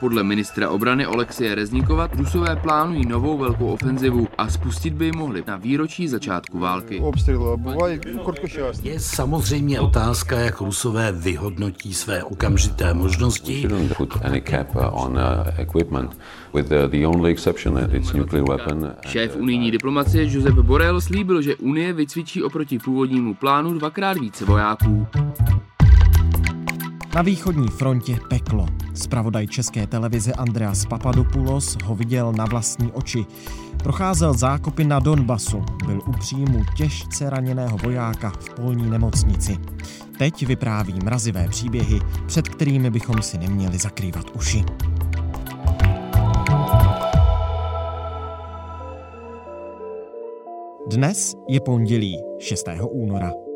Podle ministra obrany Olexie Reznikova Rusové plánují novou velkou ofenzivu a spustit by ji mohli na výročí začátku války. Je samozřejmě otázka, jak Rusové vyhodnotí své okamžité možnosti. Šéf unijní diplomacie Josep Borrell slíbil, že Unie vycvičí oproti původnímu plánu dvakrát více vojáků. Na východní frontě peklo. Spravodaj české televize Andreas Papadopoulos ho viděl na vlastní oči. Procházel zákopy na Donbasu, byl u příjmu těžce raněného vojáka v polní nemocnici. Teď vypráví mrazivé příběhy, před kterými bychom si neměli zakrývat uši. Dnes je pondělí 6. února.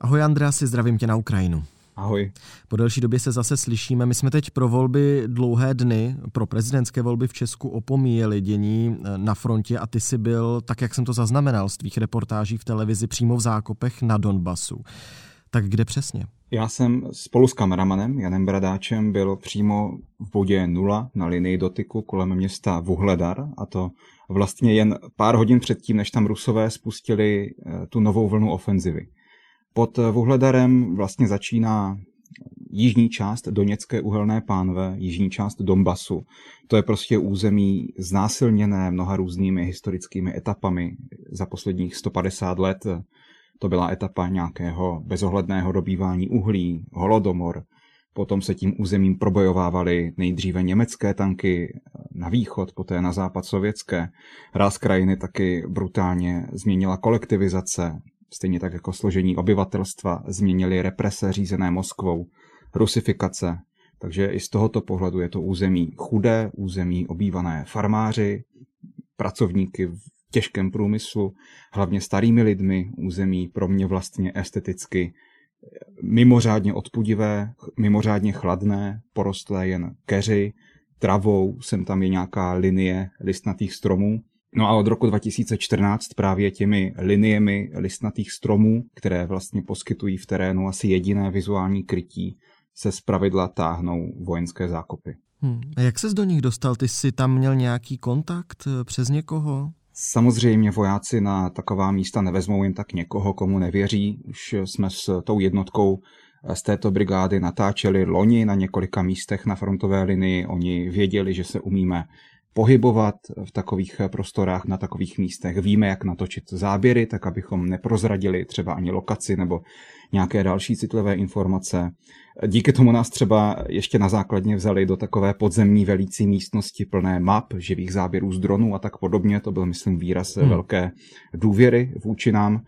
Ahoj Andreasi, zdravím tě na Ukrajinu. Ahoj. Po delší době se zase slyšíme. My jsme teď pro volby dlouhé dny, pro prezidentské volby v Česku opomíjeli dění eh, na frontě a ty jsi byl, tak jak jsem to zaznamenal z tvých reportáží v televizi, přímo v zákopech na Donbasu. Tak kde přesně? Já jsem spolu s kameramanem Janem Bradáčem byl přímo v bodě nula na linii dotyku kolem města Vuhledar a to vlastně jen pár hodin předtím, než tam Rusové spustili eh, tu novou vlnu ofenzivy. Pod Vuhledarem vlastně začíná jižní část Doněcké uhelné pánve, jižní část Donbasu. To je prostě území znásilněné mnoha různými historickými etapami za posledních 150 let. To byla etapa nějakého bezohledného dobývání uhlí, holodomor, Potom se tím územím probojovávaly nejdříve německé tanky na východ, poté na západ sovětské. Ráz krajiny taky brutálně změnila kolektivizace, stejně tak jako složení obyvatelstva změnily represe řízené Moskvou, rusifikace. Takže i z tohoto pohledu je to území chudé, území obývané farmáři, pracovníky v těžkém průmyslu, hlavně starými lidmi, území pro mě vlastně esteticky mimořádně odpudivé, mimořádně chladné, porostlé jen keři, travou, sem tam je nějaká linie listnatých stromů. No a od roku 2014 právě těmi liniemi listnatých stromů, které vlastně poskytují v terénu asi jediné vizuální krytí, se zpravidla táhnou vojenské zákopy. Hmm. A jak ses do nich dostal? Ty jsi tam měl nějaký kontakt eh, přes někoho? Samozřejmě vojáci na taková místa nevezmou jen tak někoho, komu nevěří. Už jsme s tou jednotkou z této brigády natáčeli loni na několika místech na frontové linii. Oni věděli, že se umíme pohybovat v takových prostorách, na takových místech. Víme, jak natočit záběry, tak abychom neprozradili třeba ani lokaci nebo nějaké další citlivé informace. Díky tomu nás třeba ještě na základně vzali do takové podzemní velící místnosti plné map, živých záběrů z dronů a tak podobně. To byl, myslím, výraz hmm. velké důvěry vůči nám.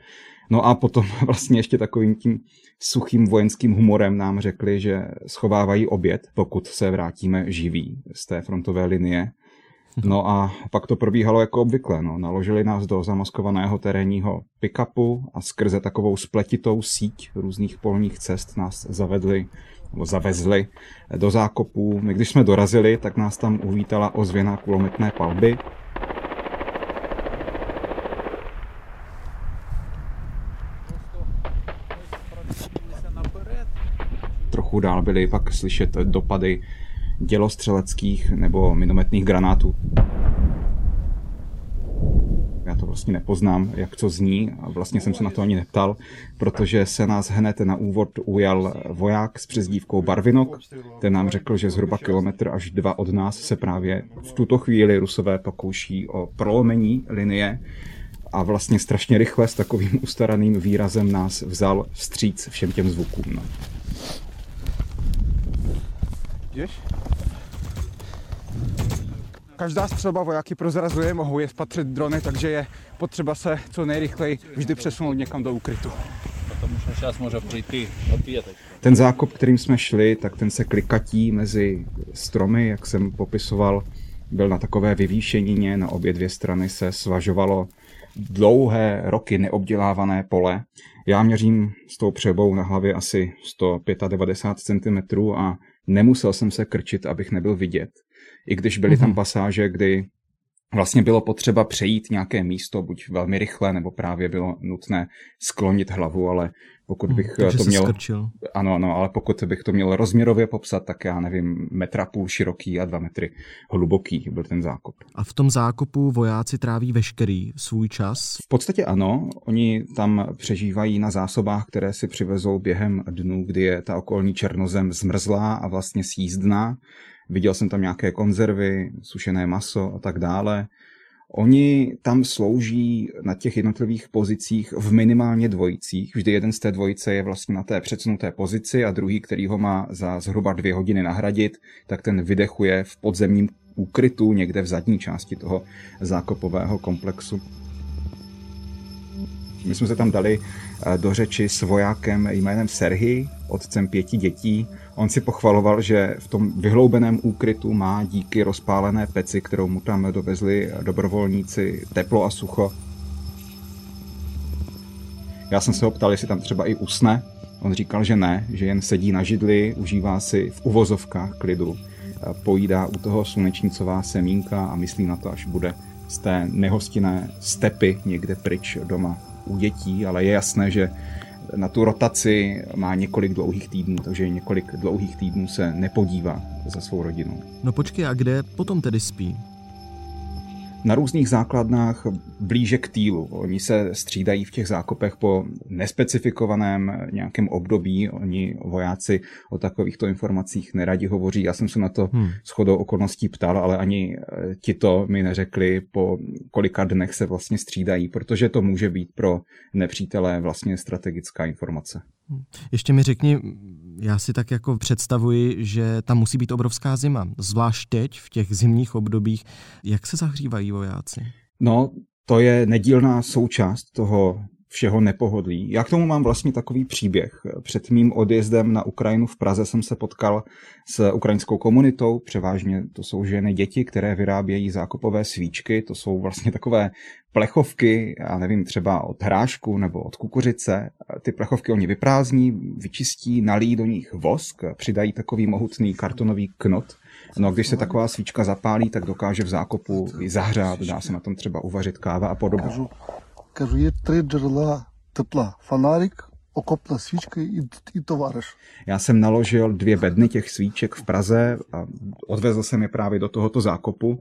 No a potom vlastně ještě takovým tím suchým vojenským humorem nám řekli, že schovávají oběd, pokud se vrátíme živí z té frontové linie. No a pak to probíhalo jako obvykle. No. Naložili nás do zamaskovaného terénního pick-upu a skrze takovou spletitou síť různých polních cest nás zavedli nebo zavezli do zákopů. My když jsme dorazili, tak nás tam uvítala ozvěna kulometné palby. Trochu dál byly pak slyšet dopady dělostřeleckých nebo minometných granátů. Já to vlastně nepoznám, jak to zní a vlastně jsem se na to ani neptal, protože se nás hned na úvod ujal voják s přezdívkou Barvinok. Ten nám řekl, že zhruba kilometr až dva od nás se právě v tuto chvíli Rusové pokouší o prolomení linie a vlastně strašně rychle s takovým ustaraným výrazem nás vzal vstříc všem těm zvukům. No. Jdeš? Každá střelba vojáky prozrazuje, mohou je spatřit drony, takže je potřeba se co nejrychleji vždy přesunout někam do úkrytu. Ten zákop, kterým jsme šli, tak ten se klikatí mezi stromy, jak jsem popisoval, byl na takové vyvýšenině, na obě dvě strany se svažovalo dlouhé roky neobdělávané pole. Já měřím s tou přebou na hlavě asi 195 cm a nemusel jsem se krčit, abych nebyl vidět. I když byly mm-hmm. tam mhm. pasáže, kdy vlastně bylo potřeba přejít nějaké místo, buď velmi rychle, nebo právě bylo nutné sklonit hlavu, ale pokud hmm, bych hmm, to měl... Skrčil. Ano, ano, ale pokud bych to měl rozměrově popsat, tak já nevím, metra půl široký a dva metry hluboký byl ten zákop. A v tom zákopu vojáci tráví veškerý svůj čas? V podstatě ano, oni tam přežívají na zásobách, které si přivezou během dnů, kdy je ta okolní černozem zmrzlá a vlastně sjízdná. Viděl jsem tam nějaké konzervy, sušené maso a tak dále. Oni tam slouží na těch jednotlivých pozicích v minimálně dvojicích. Vždy jeden z té dvojice je vlastně na té předsunuté pozici a druhý, který ho má za zhruba dvě hodiny nahradit, tak ten vydechuje v podzemním úkrytu někde v zadní části toho zákopového komplexu. My jsme se tam dali eh, do řeči s vojákem jménem Serhy, otcem pěti dětí. On si pochvaloval, že v tom vyhloubeném úkrytu má díky rozpálené peci, kterou mu tam dovezli dobrovolníci, teplo a sucho. Já jsem se ho ptal, jestli tam třeba i usne. On říkal, že ne, že jen sedí na židli, užívá si v uvozovkách klidu, pojídá u toho slunečnicová semínka a myslí na to, až bude z té nehostinné stepy někde pryč doma u dětí, ale je jasné, že na tu rotaci má několik dlouhých týdnů, takže několik dlouhých týdnů se nepodívá za svou rodinou. No počkej, a kde potom tedy spí? Na různých základnách blíže k týlu. Oni se střídají v těch zákopech po nespecifikovaném nějakém období. Oni vojáci o takovýchto informacích neradi hovoří. Já jsem se na to hmm. shodou okolností ptal, ale ani eh, ti to mi neřekli, po kolika dnech se vlastně střídají, protože to může být pro nepřítele vlastně strategická informace. Hmm. Ještě mi řekni, já si tak jako představuji, že tam musí být obrovská zima, zvlášť teď v těch zimních obdobích. Jak se zahřívají vojáci? No, to je nedílná součást toho všeho nepohodlí. Já k tomu mám vlastně takový příběh. Před mým odjezdem na Ukrajinu v Praze jsem se potkal s ukrajinskou komunitou, převážně to jsou ženy děti, které vyrábějí zákopové svíčky, to jsou vlastně takové plechovky, já nevím, třeba od hrášku nebo od kukuřice. Ty plechovky oni vyprázdní, vyčistí, nalí do nich vosk, přidají takový mohutný kartonový knot. No a když se taková svíčka zapálí, tak dokáže v zákopu i zahřát, dá se na tom třeba uvařit káva a podobně. Кажу, є три джерела tepla. Fanárik, okopná svíčka i, i tovareš. Já jsem naložil dvě bedny těch svíček v Praze a odvezl jsem je právě do tohoto zákopu.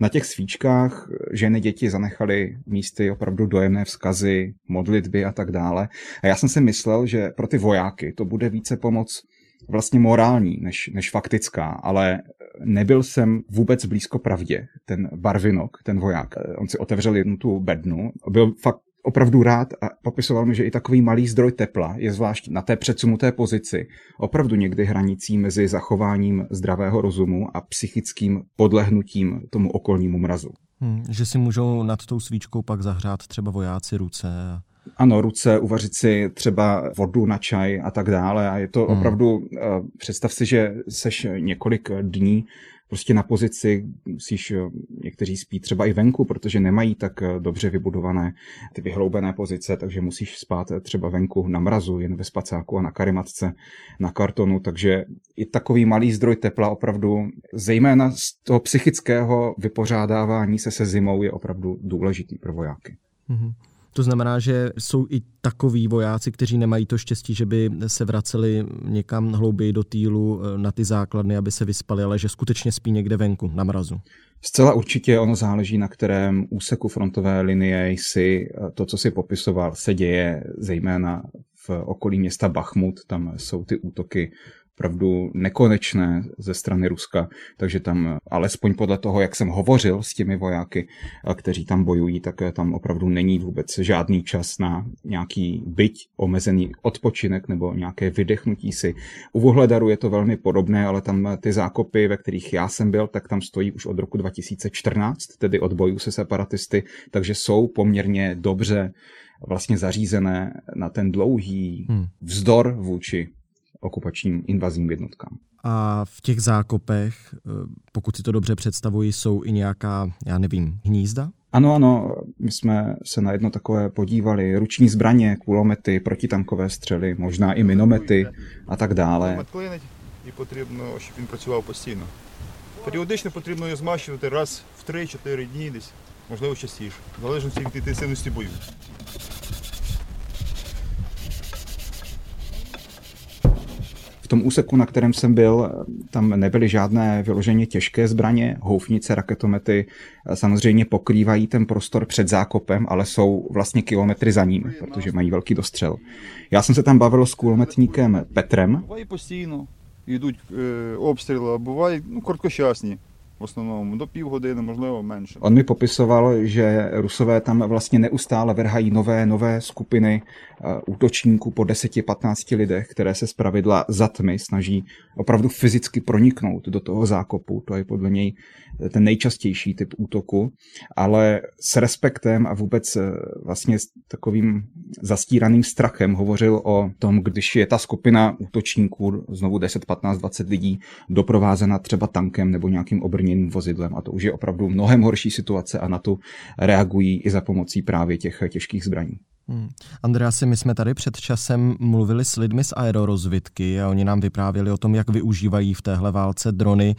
Na těch svíčkách ženy děti zanechali místy opravdu dojemné vzkazy, modlitby a tak dále. A já jsem si myslel, že pro ty vojáky to bude více pomoc vlastně morální než, než faktická, ale nebyl jsem vůbec blízko pravdě. Ten barvinok, ten voják, on si otevřel jednu tu bednu, byl fakt opravdu rád a popisoval mi, že i takový malý zdroj tepla je zvlášť na té předsunuté pozici opravdu někdy hranicí mezi zachováním zdravého rozumu a psychickým podlehnutím tomu okolnímu mrazu. Hmm, že si můžou nad tou svíčkou pak zahřát třeba vojáci ruce. Ano, ruce, uvařit si třeba vodu na čaj a tak dále. A je to hmm. opravdu, eh, představ si, že seš několik dní prostě na pozici, musíš, eh, někteří spí třeba i venku, protože nemají tak eh, dobře vybudované ty vyhloubené pozice, takže musíš spát třeba venku na mrazu, jen ve spacáku a na karimatce, na kartonu, takže i takový malý zdroj tepla opravdu, zejména z toho psychického vypořádávání se se zimou je opravdu důležitý pro vojáky. Mm-hmm. To znamená, že jsou i takoví vojáci, kteří nemají to štěstí, že by se vraceli někam hlouběji do týlu eh, na ty základny, aby se vyspali, ale že skutečně spí někde venku, na mrazu. Zcela určitě ono záleží, na kterém úseku frontové linie jsi. To, co si popisoval, se děje zejména v okolí města Bachmut. Tam jsou ty útoky opravdu nekonečné ze strany Ruska, takže tam alespoň podle toho, jak jsem hovořil s těmi vojáky, kteří tam bojují, tak tam opravdu není vůbec žádný čas na nějaký byť omezený odpočinek nebo nějaké vydechnutí si. U Vohledaru je to velmi podobné, ale tam ty zákopy, ve kterých já jsem byl, tak tam stojí už od roku 2014, tedy od bojů se separatisty, takže jsou poměrně dobře vlastně zařízené na ten dlouhý hmm. vzdor vůči okupačním invazním jednotkám. A v těch zákopech, eh, pokud si to dobře představuji, jsou i nějaká, já nevím, hnízda? Ano, ano, my jsme se na jedno takové podívali. Ruční zbraně, kulomety, protitankové střely, možná i minomety a tak dále. Je potřebno, aby pracoval postійно. Періодично потрібно її змащувати раз в 3-4 дні десь, можливо частіше, в залежності від інтенсивності бою. tom úseku, na kterém jsem byl, tam nebyly žádné vyloženě těžké zbraně, houfnice, raketomety eh, samozřejmě pokrývají ten prostor před zákopem, ale jsou vlastně kilometry za ním, protože mají velký dostřel. Já jsem se tam bavil s kulometníkem Petrem. Jdou obstřely, bývají no а бувають ну, короткочасні. В основному до півгодини, можливо, менше. On mi popisoval, že Rusové tam vlastně neustále vrhají nové, nové skupiny uh, útočníků po 10-15 lidech, které se zpravidla za tmy snaží opravdu fyzicky proniknout do toho zákopu. To je podle něj ten nejčastější typ útoku, ale s respektem a vůbec uh, vlastně s takovým zastíraným strachem hovořil o tom, když je ta skupina útočníků, znovu 10, 15, 20 lidí, doprovázena třeba tankem nebo nějakým obrněným vozidlem a to už je opravdu mnohem horší situace a na to reagují i za pomocí právě těch těžkých zbraní. Hmm. Andreasi, my jsme tady před časem mluvili s lidmi z aerorozvitky a oni nám vyprávěli o tom, jak využívají v téhle válce drony.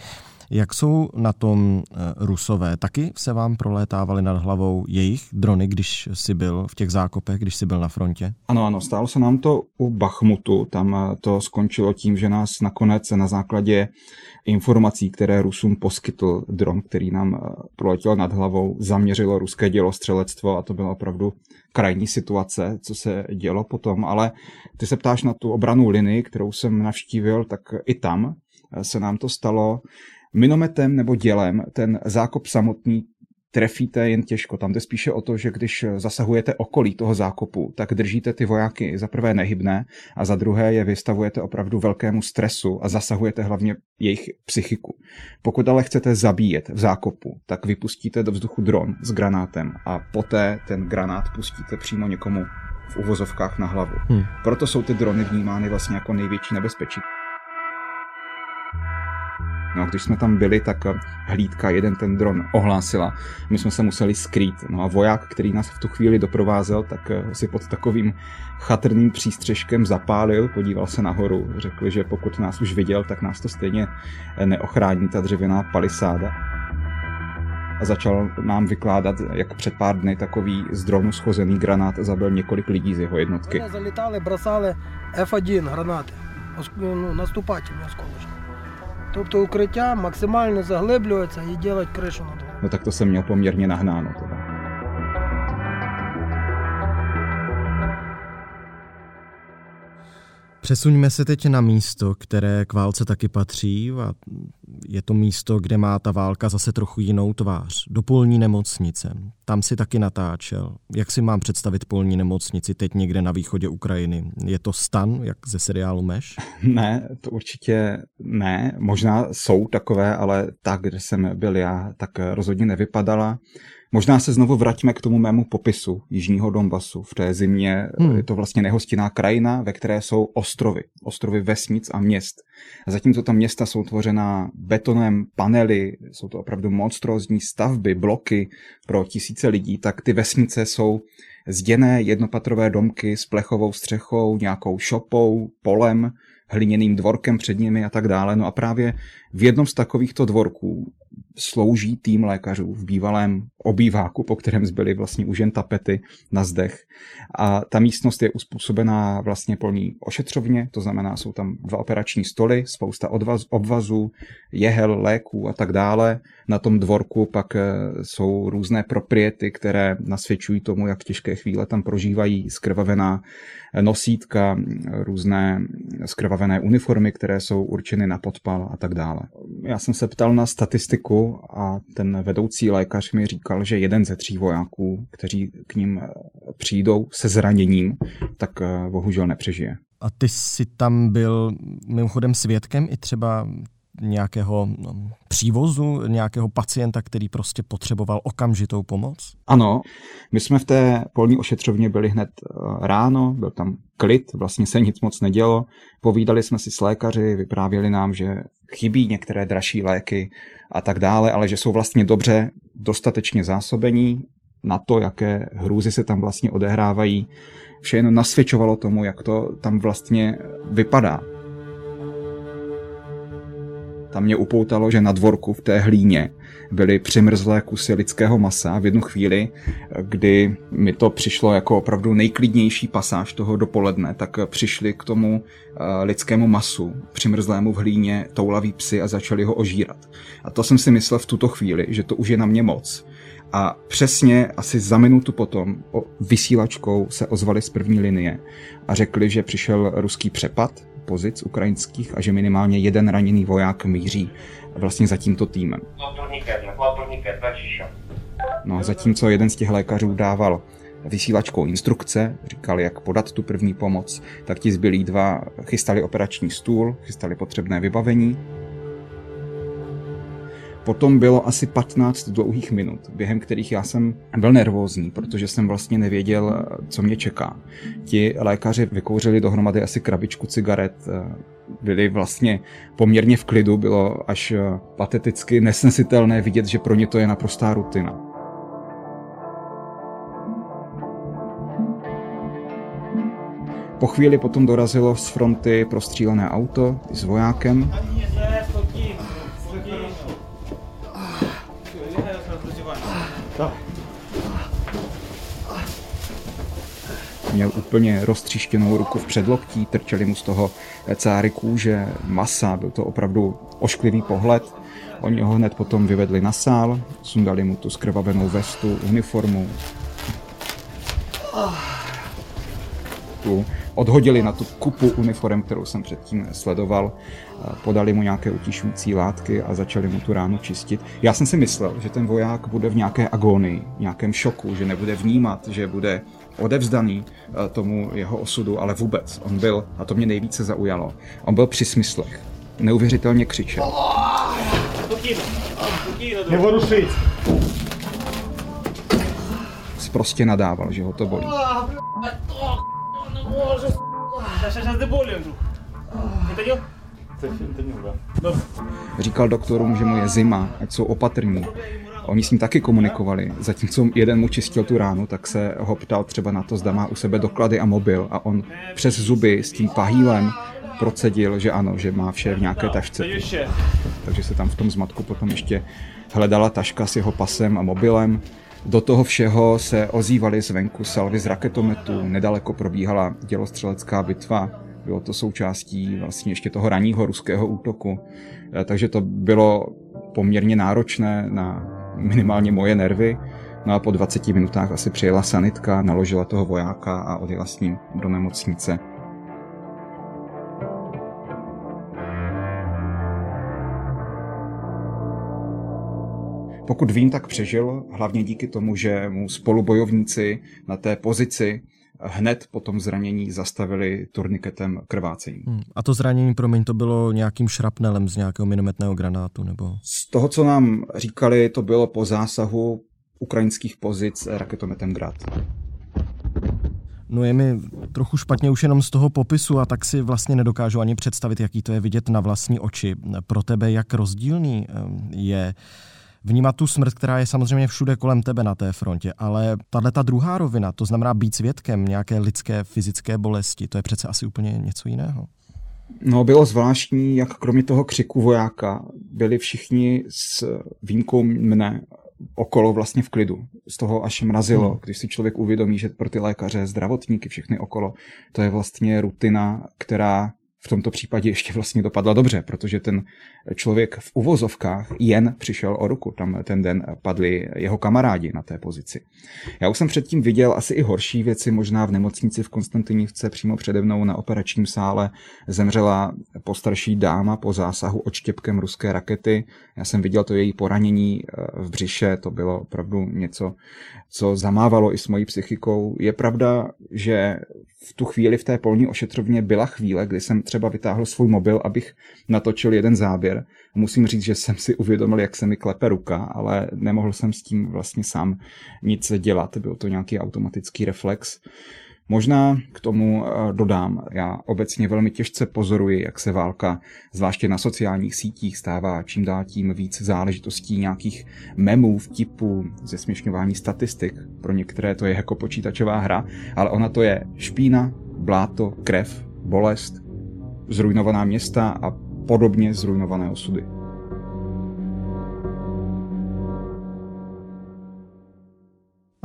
Jak jsou na tom eh, Rusové? Taky se vám prolétávaly nad hlavou jejich drony, když jsi byl v těch zákopech, když jsi byl na frontě? Ano, ano, stálo se nám to u Bachmutu. Tam eh, to skončilo tím, že nás nakonec na základě informací, které Rusům poskytl dron, který nám eh, proletěl nad hlavou, zaměřilo ruské dělostřelectvo a to byla opravdu krajní situace, co se dělo potom, ale ty se ptáš na tu obranu linii, kterou jsem navštívil, tak i tam se nám to stalo minometem nebo dělem. Ten zákop samotný trefíte jen těžko. Tam jde spíše o to, že když zasahujete okolí toho zákopu, tak držíte ty vojáky za prvé nehybné a za druhé je vystavujete opravdu velkému stresu a zasahujete hlavně jejich psychiku. Pokud ale chcete zabíjet v zákopu, tak vypustíte do vzduchu dron s granátem a poté ten granát pustíte přímo někomu v uvozovkách na hlavu. Hmm. Proto jsou ty drony vnímány vlastně jako největší nebezpečí. No, když jsme tam byli, tak eh, hlídka jeden ten dron ohlásila. My jsme se museli skrýt. No a voják, který nás v tu chvíli doprovázel, tak eh, si pod takovým chatrným přístřežkem zapálil, podíval se nahoru. řekl, že pokud nás už viděl, tak nás to stejně eh, neochrání ta dřevěná palisáda a začal nám vykládat, jak před pár dny takový z dronu schozený granát zabil několik lidí z jeho jednotky. Zalitali, brasali F1 granáty, no, nastupači, oskoločky. Тобто укриття максимально заглиблюється і делать кришу над No tak to jsem měl poměrně nahnáno teda. Přesuňme se teď na místo, které k válce taky patří a je to místo, kde má ta válka zase trochu jinou tvář. Do polní nemocnice. Tam si taky natáčel. Jak si mám představit polní nemocnici teď někde na východě Ukrajiny? Je to stan, jak ze seriálu Meš? Ne, to určitě ne. Možná jsou takové, ale tak, kde jsem byl já, tak rozhodně nevypadala. Možná se znovu vraťme k tomu mému popisu Jižního Donbasu. V té zimě hmm. je to vlastně nehostinná krajina, ve které jsou ostrovy. Ostrovy vesnic a měst. A zatímco ta města jsou tvořená betonem, panely, jsou to opravdu monstrózní stavby, bloky pro tisíce lidí, tak ty vesnice jsou zděné jednopatrové domky s plechovou střechou, nějakou šopou, polem, hliněným dvorkem před nimi a tak dále. No a právě v jednom z takovýchto dvorků slouží tým lékařů v bývalém obýváku, po kterém zbyly vlastně už jen tapety na zdech. A ta místnost je uspůsobená vlastně polní ošetřovně, to znamená, jsou tam dva operační stoly, spousta odvaz, obvazů, jehel, léků a tak dále. Na tom dvorku pak eh, jsou různé propriety, které nasvědčují tomu, jak těžké chvíle tam prožívají, skrvavená nosítka, různé skrvavené uniformy, které jsou určeny na podpal a tak dále. Já jsem se ptal na statistiku a ten vedoucí lékař mi říkal, že jeden ze tří vojáků, kteří k ním přijdou se zraněním, tak eh, bohužel nepřežije. A ty jsi tam byl mimochodem svědkem i třeba nějakého no, přívozu, nějakého pacienta, který prostě potřeboval okamžitou pomoc? Ano, my jsme v té polní ošetřovně byli hned eh, ráno, byl tam klid, vlastně se nic moc nedělo. Povídali jsme si s lékaři, vyprávěli nám, že chybí některé dražší léky a tak dále, ale že jsou vlastně dobře dostatečně zásobení na to, jaké hrůzy se tam vlastně odehrávají. Vše jen nasvědčovalo tomu, jak to tam vlastně vypadá. Tam mě upoutalo, že na dvorku v té hlíně byly přimrzlé kusy lidského masa v jednu chvíli, kdy mi to přišlo jako opravdu nejklidnější pasáž toho dopoledne, tak přišli k tomu eh, lidskému masu, přimrzlému v hlíně, toulaví psy a začali ho ožírat. A to jsem si myslel v tuto chvíli, že to už je na mě moc. A přesně asi za minutu potom o vysílačkou se ozvali z první linie a řekli, že přišel ruský přepad pozic ukrajinských a že minimálně jeden raněný voják míří vlastně za tímto týmem. No a zatímco jeden z těch lékařů dával vysílačkou instrukce, říkal, jak podat tu první pomoc, tak ti zbylí dva chystali operační stůl, chystali potřebné vybavení Potom bylo asi 15 dlouhých minut, během kterých já jsem byl nervózní, protože jsem vlastně nevěděl, co mě čeká. Ti lékaři vykouřili dohromady asi krabičku cigaret, byli vlastně poměrně v klidu, bylo až pateticky nesnesitelné vidět, že pro ně to je naprostá rutina. Po chvíli potom dorazilo z fronty prostřílené auto s vojákem. Měl úplně roztříštěnou ruku v předloktí, trčeli mu z toho cáry kůže, masa, byl to opravdu ošklivý pohled. Oni ho hned potom vyvedli na sál, sundali mu tu skrvavenou vestu, uniformu. Tu odhodili na tu kupu uniform, kterou jsem předtím sledoval, podali mu nějaké utišující látky a začali mu tu ránu čistit. Já jsem si myslel, že ten voják bude v nějaké agónii, nějakém šoku, že nebude vnímat, že bude odevzdaný tomu jeho osudu, ale vůbec. On byl, a to mě nejvíce zaujalo, on byl při smyslech. Neuvěřitelně křičel. Prostě nadával, že ho to bolí. Říkal doktorům, že mu je zima, ať jsou opatrní. Oni s ním taky komunikovali. Zatímco jeden mu čistil tu ránu, tak se ho ptal třeba na to, zda má u sebe doklady a mobil. A on přes zuby s tím pahýlem procedil, že ano, že má vše v nějaké tašce. Takže se tam v tom zmatku potom ještě hledala taška s jeho pasem a mobilem. Do toho všeho se ozývaly zvenku salvy z raketometů, nedaleko probíhala dělostřelecká bitva, bylo to součástí vlastně ještě toho raního ruského útoku, eh, takže to bylo poměrně náročné na minimálně moje nervy. No a po 20 minutách asi přijela sanitka, naložila toho vojáka a odjela s ním do nemocnice. Pokud vím, tak přežil, hlavně díky tomu, že mu spolubojovníci na té pozici hned po tom zranění zastavili turniketem krvácení. Hmm. A to zranění, promiň, to bylo nějakým šrapnelem z nějakého minometného granátu? nebo? Z toho, co nám říkali, to bylo po zásahu ukrajinských pozic raketometem Grad. No je mi trochu špatně už jenom z toho popisu a tak si vlastně nedokážu ani představit, jaký to je vidět na vlastní oči. Pro tebe jak rozdílný eh, je vnímat tu smrt, která je samozřejmě všude kolem tebe na té frontě, ale tahle ta druhá rovina, to znamená být svědkem nějaké lidské fyzické bolesti, to je přece asi úplně něco jiného. No, bylo zvláštní, jak kromě toho křiku vojáka byli všichni s výjimkou mne okolo vlastně v klidu. Z toho až mrazilo, hmm. když si člověk uvědomí, že pro ty lékaře, zdravotníky, všechny okolo, to je vlastně rutina, která v tomto případě ještě vlastně dopadla dobře, protože ten člověk v uvozovkách jen přišel o ruku. Tam ten den padli jeho kamarádi na té pozici. Já už jsem předtím viděl asi i horší věci, možná v nemocnici v Konstantinivce přímo přede mnou na operačním sále zemřela postarší dáma po zásahu odštěpkem ruské rakety. Já jsem viděl to její poranění eh, v břiše, to bylo opravdu něco, co zamávalo i s mojí psychikou. Je pravda, že v tu chvíli v té polní ošetřovně byla chvíle, kdy jsem třeba vytáhl svůj mobil, abych natočil jeden záběr. Musím říct, že jsem si uvědomil, jak se mi klepe ruka, ale nemohl jsem s tím vlastně sám nic dělat. Byl to nějaký automatický reflex. Možná k tomu eh, dodám, já obecně velmi těžce pozoruji, jak se válka, zvláště na sociálních sítích, stává čím dál tím víc záležitostí nějakých memů, vtipů, zesměšňování statistik. Pro některé to je jako počítačová hra, ale ona to je špína, bláto, krev, bolest, zrujnovaná města a podobně zrujnované osudy.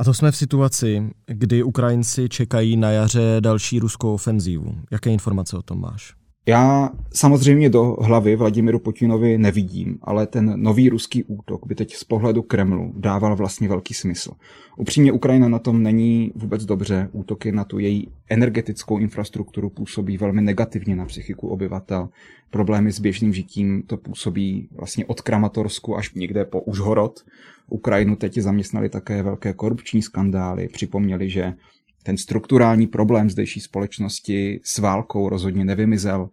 A to jsme v situaci, kdy Ukrajinci čekají na jaře další ruskou ofenzívu. Jaké informace o tom máš? Já samozřejmě do hlavy Vladimiru Putinovi nevidím, ale ten nový ruský útok by teď z pohledu Kremlu dával vlastně velký smysl. Upřímně Ukrajina na tom není vůbec dobře. Útoky na tu její energetickou infrastrukturu působí velmi negativně na psychiku obyvatel. Problémy s běžným žitím to působí vlastně od Kramatorsku až někde po Užhorod. Ukrajinu teď zaměstnali také velké korupční skandály. Připomněli, že ten strukturální problém zdejší společnosti s válkou rozhodně nevymizel.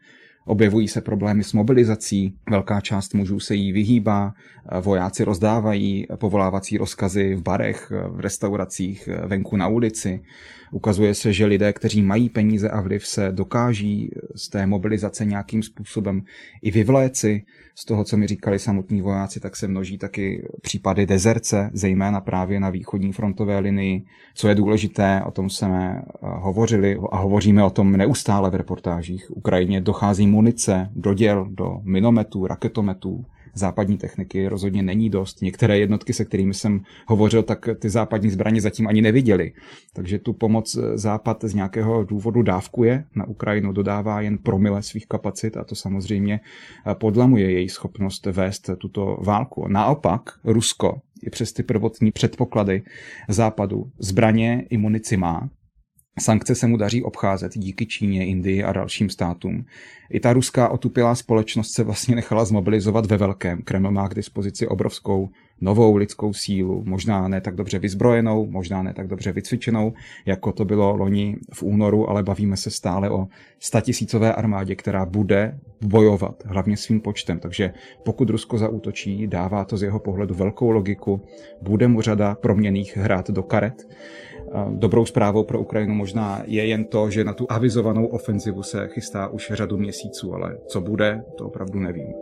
Objevují se problémy s mobilizací, velká část mužů se jí vyhýbá, vojáci rozdávají povolávací rozkazy v barech, v restauracích, venku na ulici. Ukazuje se, že lidé, kteří mají peníze a vliv, se dokáží z té mobilizace nějakým způsobem i vyvléci. Z toho, co mi říkali samotní vojáci, tak se množí taky případy dezerce, zejména právě na východní frontové linii. Co je důležité, o tom jsme hovořili a hovoříme o tom neustále v reportážích. Ukrajině dochází munice do děl, do minometů, raketometů, západní techniky rozhodně není dost. Některé jednotky, se kterými jsem hovořil, tak ty západní zbraně zatím ani neviděli. Takže tu pomoc Západ z nějakého důvodu dávkuje. Na Ukrajinu dodává jen promile svých kapacit a to samozřejmě podlamuje její schopnost vést tuto válku. Naopak Rusko i přes ty prvotní předpoklady západu zbraně i munici má, Sankce se mu daří obcházet díky Číně, Indii a dalším státům. I ta ruská otupilá společnost se vlastně nechala zmobilizovat ve velkém. Kreml má k dispozici obrovskou novou lidskou sílu, možná ne tak dobře vyzbrojenou, možná ne tak dobře vycvičenou, jako to bylo loni v únoru, ale bavíme se stále o statisícové armádě, která bude bojovat, hlavně svým počtem. Takže pokud Rusko zaútočí, dává to z jeho pohledu velkou logiku, bude mu řada proměných hrát do karet. Dobrou zprávou pro Ukrajinu možná je jen to, že na tu avizovanou ofenzivu se chystá už řadu měsíců, ale co bude, to opravdu nevím.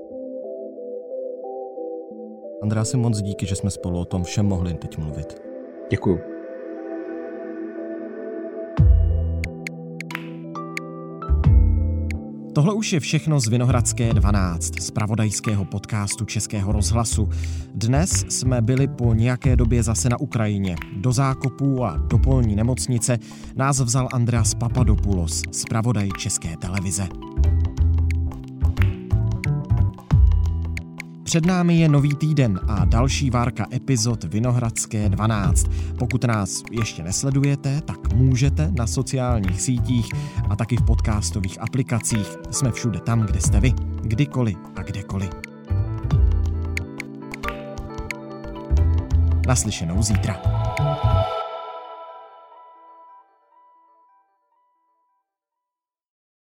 si moc díky, že jsme spolu o tom všem mohli teď mluvit. Děkuju. Tohle už je všechno z Vinohradské 12, z pravodajského podcastu Českého rozhlasu. Dnes jsme byli po nějaké době zase na Ukrajině. Do zákopů a do polní nemocnice nás vzal Andreas Papadopoulos, zpravodaj České televize. Před námi je nový týden a další várka epizod Vinohradské 12. Pokud nás ještě nesledujete, tak můžete na sociálních sítích a taky v podcastových aplikacích. Jsme všude tam, kde jste vy, kdykoliv a kdekoliv. Naslyšenou zítra.